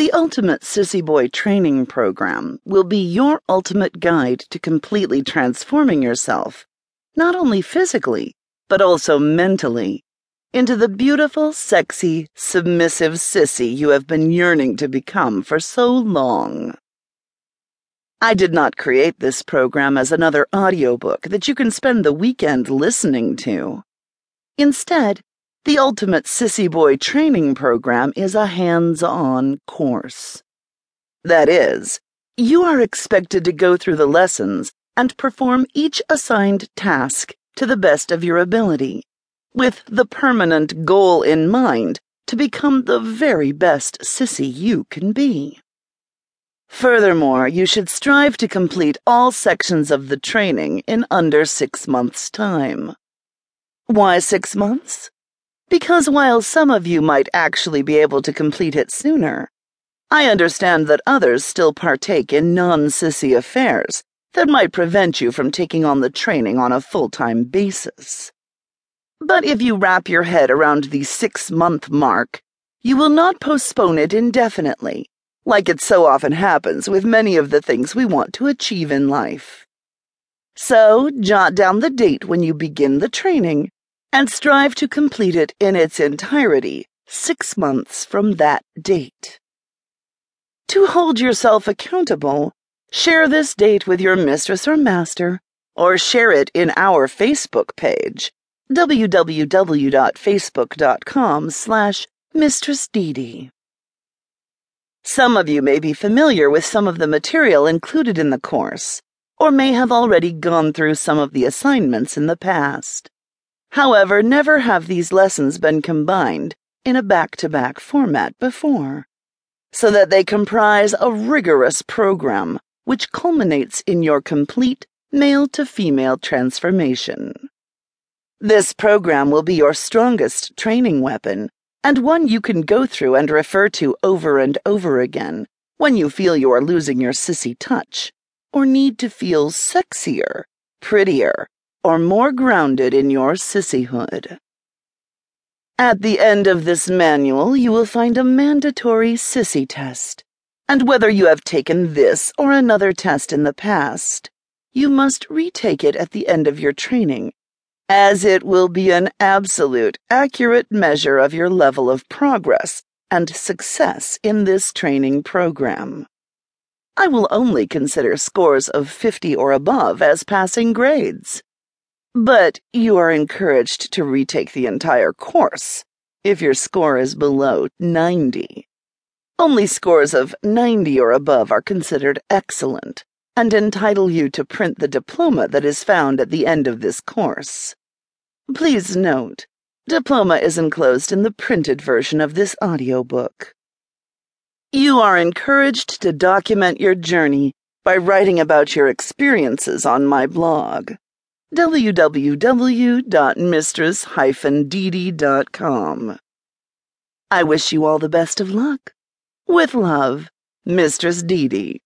The Ultimate Sissy Boy Training Program will be your ultimate guide to completely transforming yourself, not only physically, but also mentally, into the beautiful, sexy, submissive sissy you have been yearning to become for so long. I did not create this program as another audiobook that you can spend the weekend listening to. Instead, the Ultimate Sissy Boy Training Program is a hands on course. That is, you are expected to go through the lessons and perform each assigned task to the best of your ability, with the permanent goal in mind to become the very best sissy you can be. Furthermore, you should strive to complete all sections of the training in under six months' time. Why six months? Because while some of you might actually be able to complete it sooner, I understand that others still partake in non sissy affairs that might prevent you from taking on the training on a full time basis. But if you wrap your head around the six month mark, you will not postpone it indefinitely, like it so often happens with many of the things we want to achieve in life. So, jot down the date when you begin the training and strive to complete it in its entirety six months from that date. To hold yourself accountable, share this date with your mistress or master, or share it in our Facebook page, www.facebook.com slash Some of you may be familiar with some of the material included in the course, or may have already gone through some of the assignments in the past. However, never have these lessons been combined in a back to back format before, so that they comprise a rigorous program which culminates in your complete male to female transformation. This program will be your strongest training weapon and one you can go through and refer to over and over again when you feel you are losing your sissy touch or need to feel sexier, prettier, or more grounded in your sissyhood. At the end of this manual, you will find a mandatory sissy test, and whether you have taken this or another test in the past, you must retake it at the end of your training, as it will be an absolute, accurate measure of your level of progress and success in this training program. I will only consider scores of 50 or above as passing grades. But you are encouraged to retake the entire course if your score is below 90. Only scores of 90 or above are considered excellent and entitle you to print the diploma that is found at the end of this course. Please note, diploma is enclosed in the printed version of this audiobook. You are encouraged to document your journey by writing about your experiences on my blog www.mistress-dd.com. I wish you all the best of luck. With love, Mistress Dede.